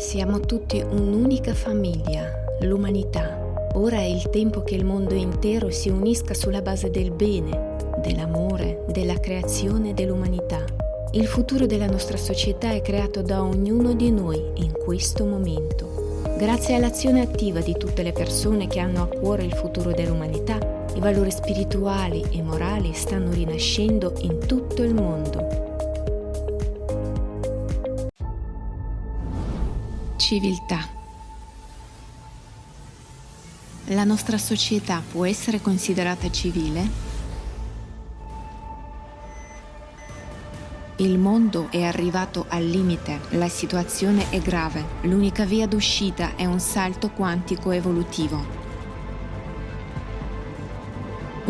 Siamo tutti un'unica famiglia, l'umanità. Ora è il tempo che il mondo intero si unisca sulla base del bene, dell'amore, della creazione dell'umanità. Il futuro della nostra società è creato da ognuno di noi in questo momento. Grazie all'azione attiva di tutte le persone che hanno a cuore il futuro dell'umanità, i valori spirituali e morali stanno rinascendo in tutto il mondo. Civiltà. La nostra società può essere considerata civile? Il mondo è arrivato al limite, la situazione è grave, l'unica via d'uscita è un salto quantico evolutivo.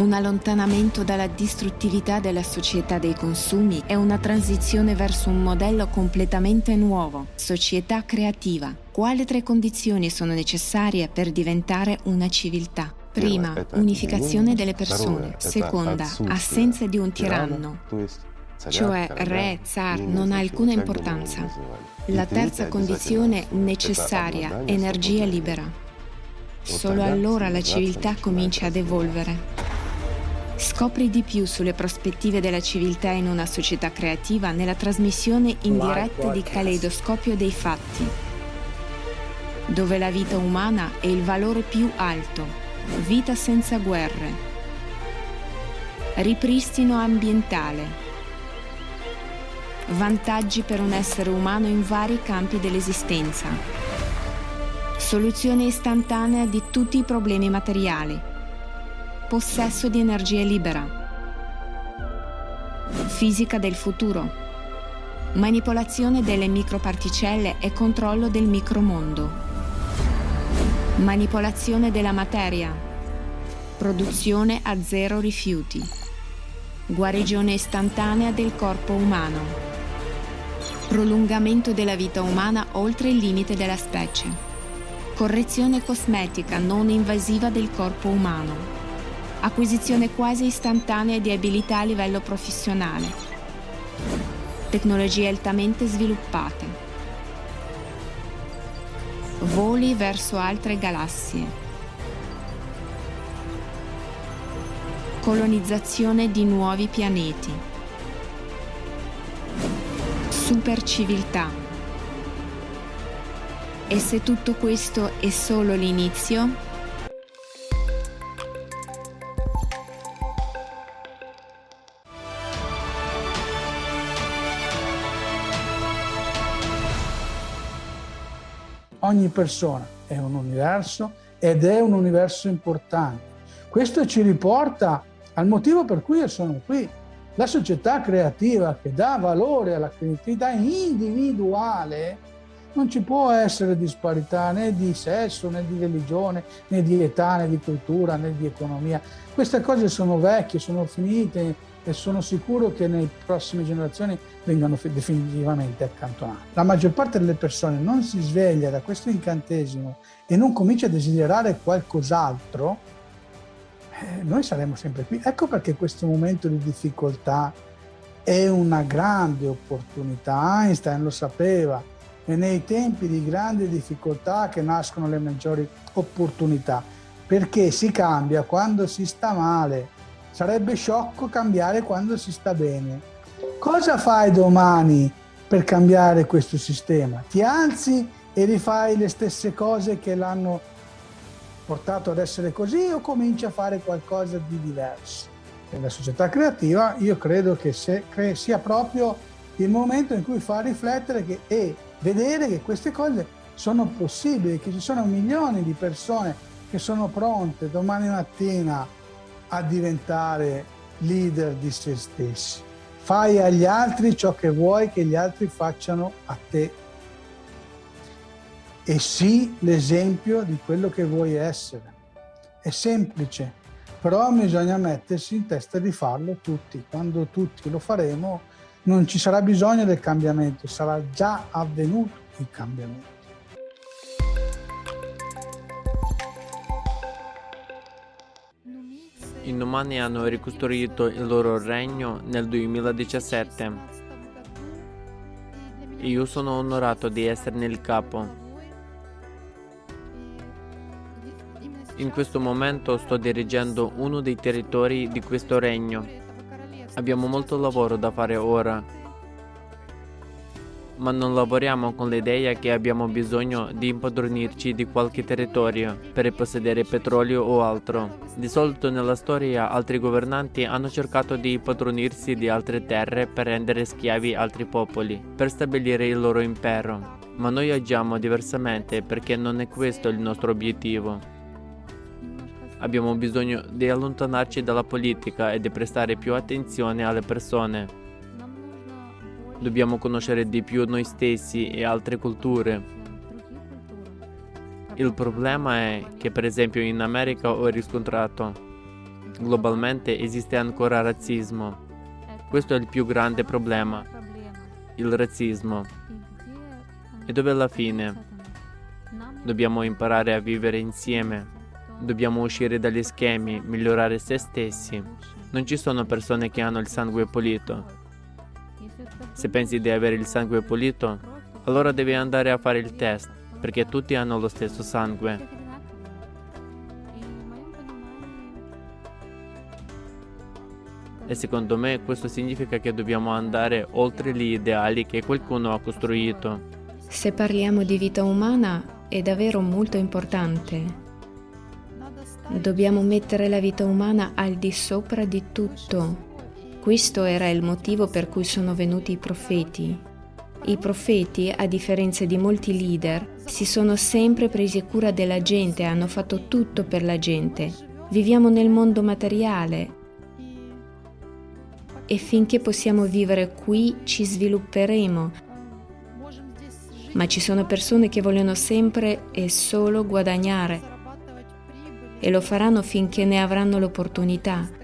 Un allontanamento dalla distruttività della società dei consumi e una transizione verso un modello completamente nuovo, società creativa. Quali tre condizioni sono necessarie per diventare una civiltà? Prima, unificazione delle persone. Seconda, assenza di un tiranno. Cioè re, zar, non ha alcuna importanza. La terza condizione necessaria, energia libera. Solo allora la civiltà comincia ad evolvere. Scopri di più sulle prospettive della civiltà in una società creativa nella trasmissione in diretta di Caleidoscopio dei Fatti, dove la vita umana è il valore più alto, vita senza guerre, ripristino ambientale, vantaggi per un essere umano in vari campi dell'esistenza, soluzione istantanea di tutti i problemi materiali possesso di energia libera, fisica del futuro, manipolazione delle microparticelle e controllo del micromondo, manipolazione della materia, produzione a zero rifiuti, guarigione istantanea del corpo umano, prolungamento della vita umana oltre il limite della specie, correzione cosmetica non invasiva del corpo umano acquisizione quasi istantanea di abilità a livello professionale, tecnologie altamente sviluppate, voli verso altre galassie, colonizzazione di nuovi pianeti, superciviltà. E se tutto questo è solo l'inizio, ogni persona è un universo ed è un universo importante. Questo ci riporta al motivo per cui io sono qui. La società creativa che dà valore alla creatività individuale non ci può essere disparità né di sesso, né di religione, né di età, né di cultura, né di economia. Queste cose sono vecchie, sono finite, e sono sicuro che nelle prossime generazioni vengano definitivamente accantonate. La maggior parte delle persone non si sveglia da questo incantesimo e non comincia a desiderare qualcos'altro, eh, noi saremo sempre qui. Ecco perché questo momento di difficoltà è una grande opportunità. Einstein lo sapeva, è nei tempi di grande difficoltà che nascono le maggiori opportunità, perché si cambia quando si sta male Sarebbe sciocco cambiare quando si sta bene. Cosa fai domani per cambiare questo sistema? Ti alzi e rifai le stesse cose che l'hanno portato ad essere così o cominci a fare qualcosa di diverso? Nella società creativa io credo che sia proprio il momento in cui fa riflettere che, e vedere che queste cose sono possibili, che ci sono milioni di persone che sono pronte domani mattina a diventare leader di se stessi. Fai agli altri ciò che vuoi che gli altri facciano a te. E sii l'esempio di quello che vuoi essere. È semplice, però bisogna mettersi in testa di farlo tutti. Quando tutti lo faremo non ci sarà bisogno del cambiamento, sarà già avvenuto il cambiamento. I Nomani hanno ricostruito il loro regno nel 2017. Io sono onorato di esserne il capo. In questo momento sto dirigendo uno dei territori di questo regno. Abbiamo molto lavoro da fare ora, ma non lavoriamo con l'idea che abbiamo bisogno di impadronirci di qualche territorio per possedere petrolio o altro. Di solito nella storia altri governanti hanno cercato di impadronirsi di altre terre per rendere schiavi altri popoli, per stabilire il loro impero. Ma noi agiamo diversamente perché non è questo il nostro obiettivo. Abbiamo bisogno di allontanarci dalla politica e di prestare più attenzione alle persone. Dobbiamo conoscere di più noi stessi e altre culture. Il problema è che per esempio in America ho riscontrato globalmente esiste ancora razzismo. Questo è il più grande problema, il razzismo. E dove alla fine dobbiamo imparare a vivere insieme. Dobbiamo uscire dagli schemi, migliorare se stessi. Non ci sono persone che hanno il sangue pulito. Se pensi di avere il sangue pulito, allora devi andare a fare il test, perché tutti hanno lo stesso sangue. E secondo me questo significa che dobbiamo andare oltre gli ideali che qualcuno ha costruito. Se parliamo di vita umana è davvero molto importante Dobbiamo mettere la vita umana al di sopra di tutto. Questo era il motivo per cui sono venuti i profeti. I profeti, a differenza di molti leader, si sono sempre presi cura della gente, hanno fatto tutto per la gente. Viviamo nel mondo materiale e finché possiamo vivere qui ci svilupperemo. Ma ci sono persone che vogliono sempre e solo guadagnare e lo faranno finché ne avranno l'opportunità.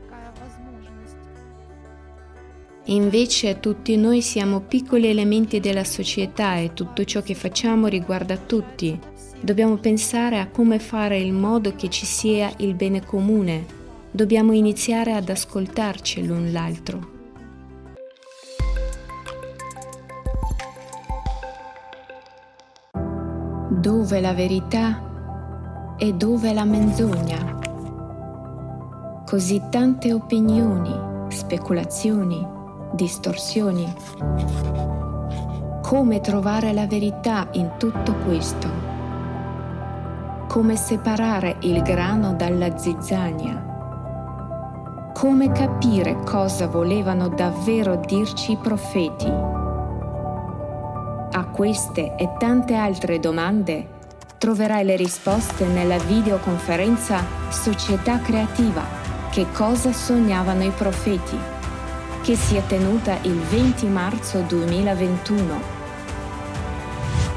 Invece tutti noi siamo piccoli elementi della società e tutto ciò che facciamo riguarda tutti. Dobbiamo pensare a come fare in modo che ci sia il bene comune. Dobbiamo iniziare ad ascoltarci l'un l'altro. Dove la verità e dove la menzogna. Così tante opinioni, speculazioni, distorsioni. Come trovare la verità in tutto questo? Come separare il grano dalla zizzania? Come capire cosa volevano davvero dirci i profeti? A queste e tante altre domande troverai le risposte nella videoconferenza Società Creativa, che cosa sognavano i profeti, che si è tenuta il 20 marzo 2021.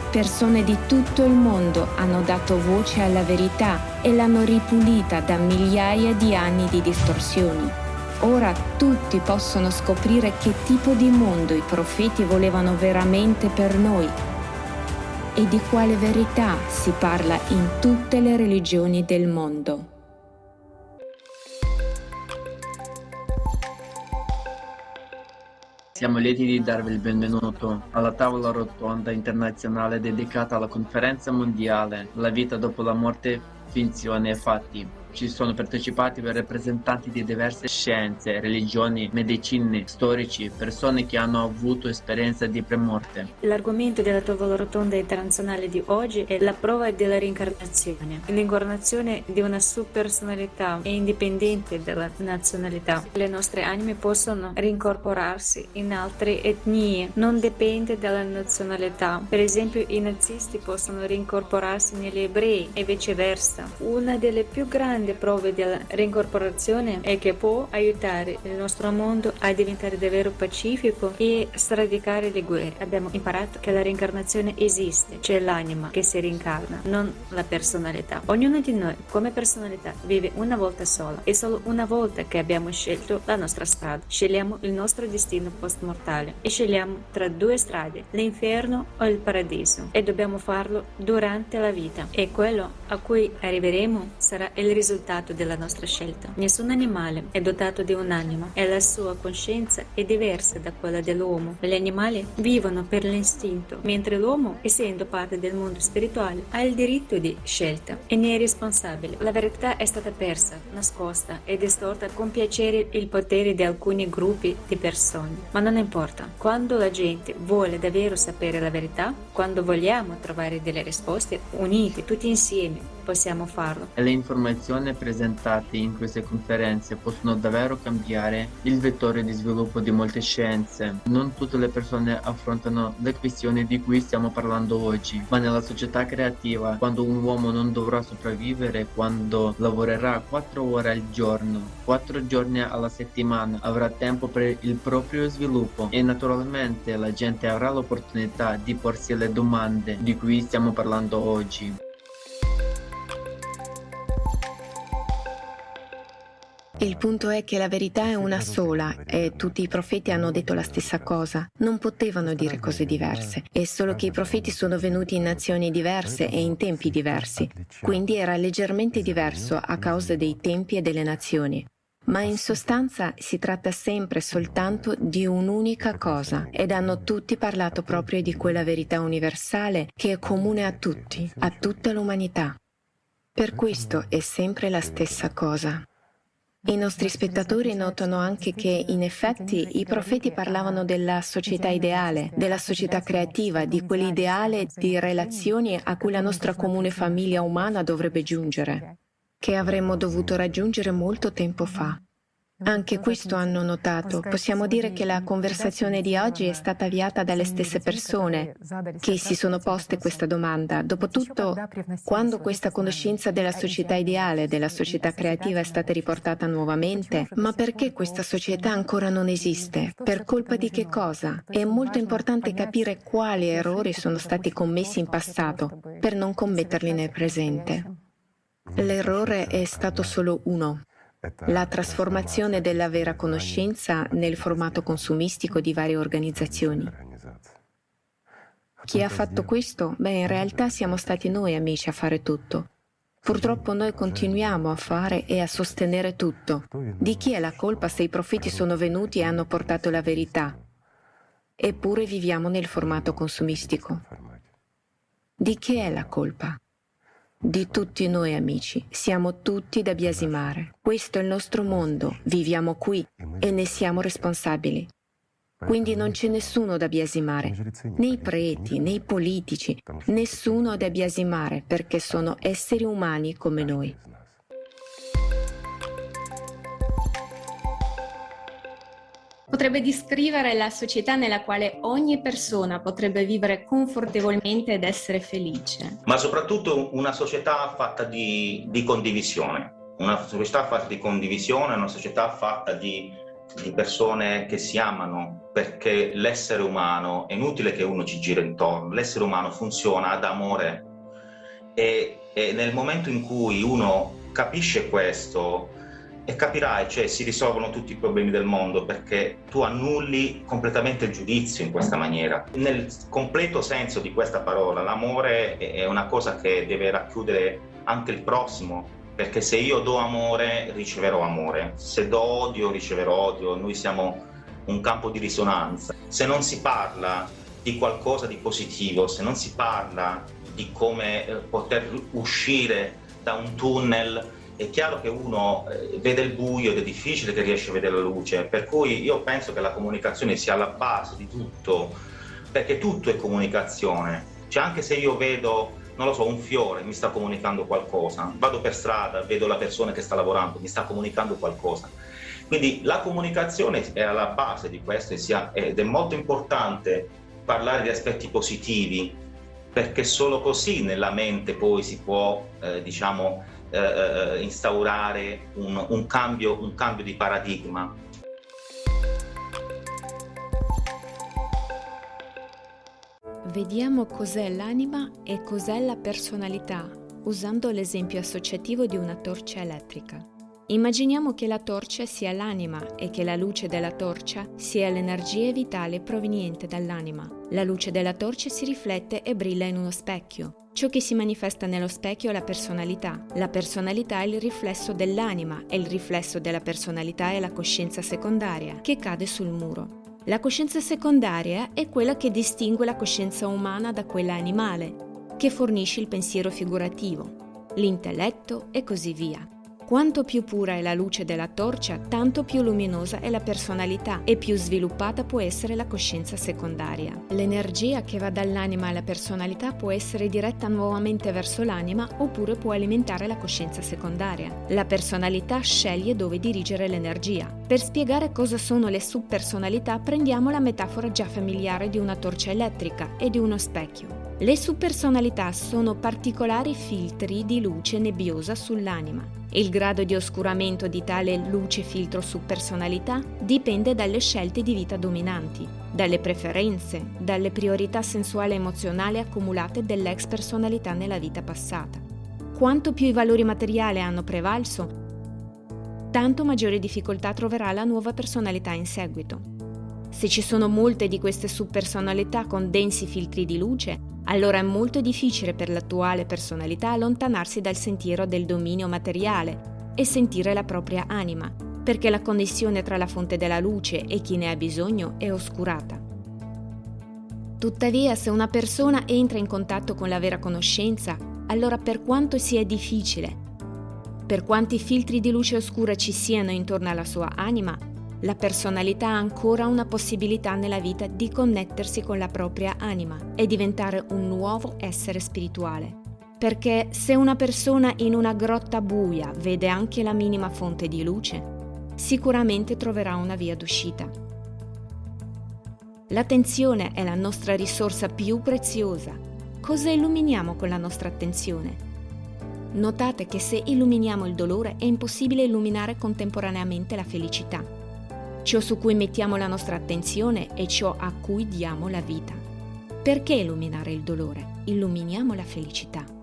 Persone di tutto il mondo hanno dato voce alla verità e l'hanno ripulita da migliaia di anni di distorsioni. Ora tutti possono scoprire che tipo di mondo i profeti volevano veramente per noi e di quale verità si parla in tutte le religioni del mondo. Siamo lieti di darvi il benvenuto alla tavola rotonda internazionale dedicata alla conferenza mondiale La vita dopo la morte, finzione e fatti ci sono partecipati rappresentanti di diverse scienze, religioni, medicine, storici, persone che hanno avuto esperienza di premorte. L'argomento della tavola rotonda internazionale di oggi è la prova della reincarnazione. L'incarnazione di una subpersonalità è indipendente dalla nazionalità. Le nostre anime possono rincorporarsi in altre etnie, non dipende dalla nazionalità. Per esempio i nazisti possono rincorporarsi negli ebrei e viceversa. Una delle più grandi grandi prove della reincorporazione è che può aiutare il nostro mondo a diventare davvero pacifico e sradicare le guerre. Abbiamo imparato che la reincarnazione esiste, c'è l'anima che si rincarna, non la personalità. Ognuno di noi come personalità vive una volta sola e solo una volta che abbiamo scelto la nostra strada. Scegliamo il nostro destino post-mortale e scegliamo tra due strade, l'inferno o il paradiso e dobbiamo farlo durante la vita. È quello a cui arriveremo sarà il risultato della nostra scelta. Nessun animale è dotato di un'anima e la sua coscienza è diversa da quella dell'uomo. Gli animali vivono per l'istinto, mentre l'uomo, essendo parte del mondo spirituale, ha il diritto di scelta e ne è responsabile. La verità è stata persa, nascosta e distorta con piacere il potere di alcuni gruppi di persone. Ma non importa, quando la gente vuole davvero sapere la verità, quando vogliamo trovare delle risposte unite, tutti insieme, possiamo farlo. E le informazioni presentate in queste conferenze possono davvero cambiare il vettore di sviluppo di molte scienze. Non tutte le persone affrontano le questioni di cui stiamo parlando oggi, ma nella società creativa, quando un uomo non dovrà sopravvivere, quando lavorerà 4 ore al giorno, 4 giorni alla settimana, avrà tempo per il proprio sviluppo e naturalmente la gente avrà l'opportunità di porsi le domande di cui stiamo parlando oggi. Il punto è che la verità è una sola e tutti i profeti hanno detto la stessa cosa. Non potevano dire cose diverse. È solo che i profeti sono venuti in nazioni diverse e in tempi diversi. Quindi era leggermente diverso a causa dei tempi e delle nazioni. Ma in sostanza si tratta sempre soltanto di un'unica cosa ed hanno tutti parlato proprio di quella verità universale che è comune a tutti, a tutta l'umanità. Per questo è sempre la stessa cosa. I nostri spettatori notano anche che in effetti i profeti parlavano della società ideale, della società creativa, di quell'ideale di relazioni a cui la nostra comune famiglia umana dovrebbe giungere, che avremmo dovuto raggiungere molto tempo fa. Anche questo hanno notato. Possiamo dire che la conversazione di oggi è stata avviata dalle stesse persone che si sono poste questa domanda. Dopotutto, quando questa conoscenza della società ideale, della società creativa è stata riportata nuovamente, ma perché questa società ancora non esiste? Per colpa di che cosa? È molto importante capire quali errori sono stati commessi in passato per non commetterli nel presente. L'errore è stato solo uno, la trasformazione della vera conoscenza nel formato consumistico di varie organizzazioni. Chi ha fatto questo? Beh, in realtà siamo stati noi amici a fare tutto. Purtroppo noi continuiamo a fare e a sostenere tutto. Di chi è la colpa se i profeti sono venuti e hanno portato la verità? Eppure viviamo nel formato consumistico. Di chi è la colpa? Di tutti noi amici. Siamo tutti da biasimare. Questo è il nostro mondo, viviamo qui e ne siamo responsabili. Quindi non c'è nessuno da biasimare, né i preti, né i politici, nessuno da biasimare perché sono esseri umani come noi. Potrebbe descrivere la società nella quale ogni persona potrebbe vivere confortevolmente ed essere felice. Ma soprattutto una società fatta di, di condivisione, una società fatta di condivisione, una società fatta di, di persone che si amano, perché l'essere umano è inutile che uno ci gira intorno, l'essere umano funziona ad amore e, e nel momento in cui uno capisce questo, e capirai, cioè si risolvono tutti i problemi del mondo perché tu annulli completamente il giudizio in questa maniera. Nel completo senso di questa parola, l'amore è una cosa che deve racchiudere anche il prossimo, perché se io do amore riceverò amore, se do odio riceverò odio, noi siamo un campo di risonanza. Se non si parla di qualcosa di positivo, se non si parla di come eh, poter uscire da un tunnel è chiaro che uno eh, vede il buio ed è difficile che riesce a vedere la luce, per cui io penso che la comunicazione sia la base di tutto, perché tutto è comunicazione. Cioè anche se io vedo, non lo so, un fiore, mi sta comunicando qualcosa, vado per strada, vedo la persona che sta lavorando, mi sta comunicando qualcosa. Quindi la comunicazione è alla base di questo ed è molto importante parlare di aspetti positivi, perché solo così nella mente poi si può, eh, diciamo, eh, eh, instaurare un, un, cambio, un cambio di paradigma. Vediamo cos'è l'anima e cos'è la personalità, usando l'esempio associativo di una torcia elettrica. Immaginiamo che la torcia sia l'anima e che la luce della torcia sia l'energia vitale proveniente dall'anima. La luce della torcia si riflette e brilla in uno specchio. Ciò che si manifesta nello specchio è la personalità. La personalità è il riflesso dell'anima e il riflesso della personalità è la coscienza secondaria che cade sul muro. La coscienza secondaria è quella che distingue la coscienza umana da quella animale, che fornisce il pensiero figurativo, l'intelletto e così via. Quanto più pura è la luce della torcia, tanto più luminosa è la personalità e più sviluppata può essere la coscienza secondaria. L'energia che va dall'anima alla personalità può essere diretta nuovamente verso l'anima oppure può alimentare la coscienza secondaria. La personalità sceglie dove dirigere l'energia. Per spiegare cosa sono le subpersonalità prendiamo la metafora già familiare di una torcia elettrica e di uno specchio. Le subpersonalità sono particolari filtri di luce nebbiosa sull'anima. Il grado di oscuramento di tale luce filtro su personalità dipende dalle scelte di vita dominanti, dalle preferenze, dalle priorità sensuali e emozionali accumulate dell'ex personalità nella vita passata. Quanto più i valori materiali hanno prevalso, tanto maggiore difficoltà troverà la nuova personalità in seguito. Se ci sono molte di queste subpersonalità con densi filtri di luce, allora è molto difficile per l'attuale personalità allontanarsi dal sentiero del dominio materiale e sentire la propria anima, perché la connessione tra la fonte della luce e chi ne ha bisogno è oscurata. Tuttavia, se una persona entra in contatto con la vera conoscenza, allora per quanto sia difficile, per quanti filtri di luce oscura ci siano intorno alla sua anima, la personalità ha ancora una possibilità nella vita di connettersi con la propria anima e diventare un nuovo essere spirituale. Perché se una persona in una grotta buia vede anche la minima fonte di luce, sicuramente troverà una via d'uscita. L'attenzione è la nostra risorsa più preziosa. Cosa illuminiamo con la nostra attenzione? Notate che se illuminiamo il dolore è impossibile illuminare contemporaneamente la felicità. Ciò su cui mettiamo la nostra attenzione è ciò a cui diamo la vita. Perché illuminare il dolore? Illuminiamo la felicità.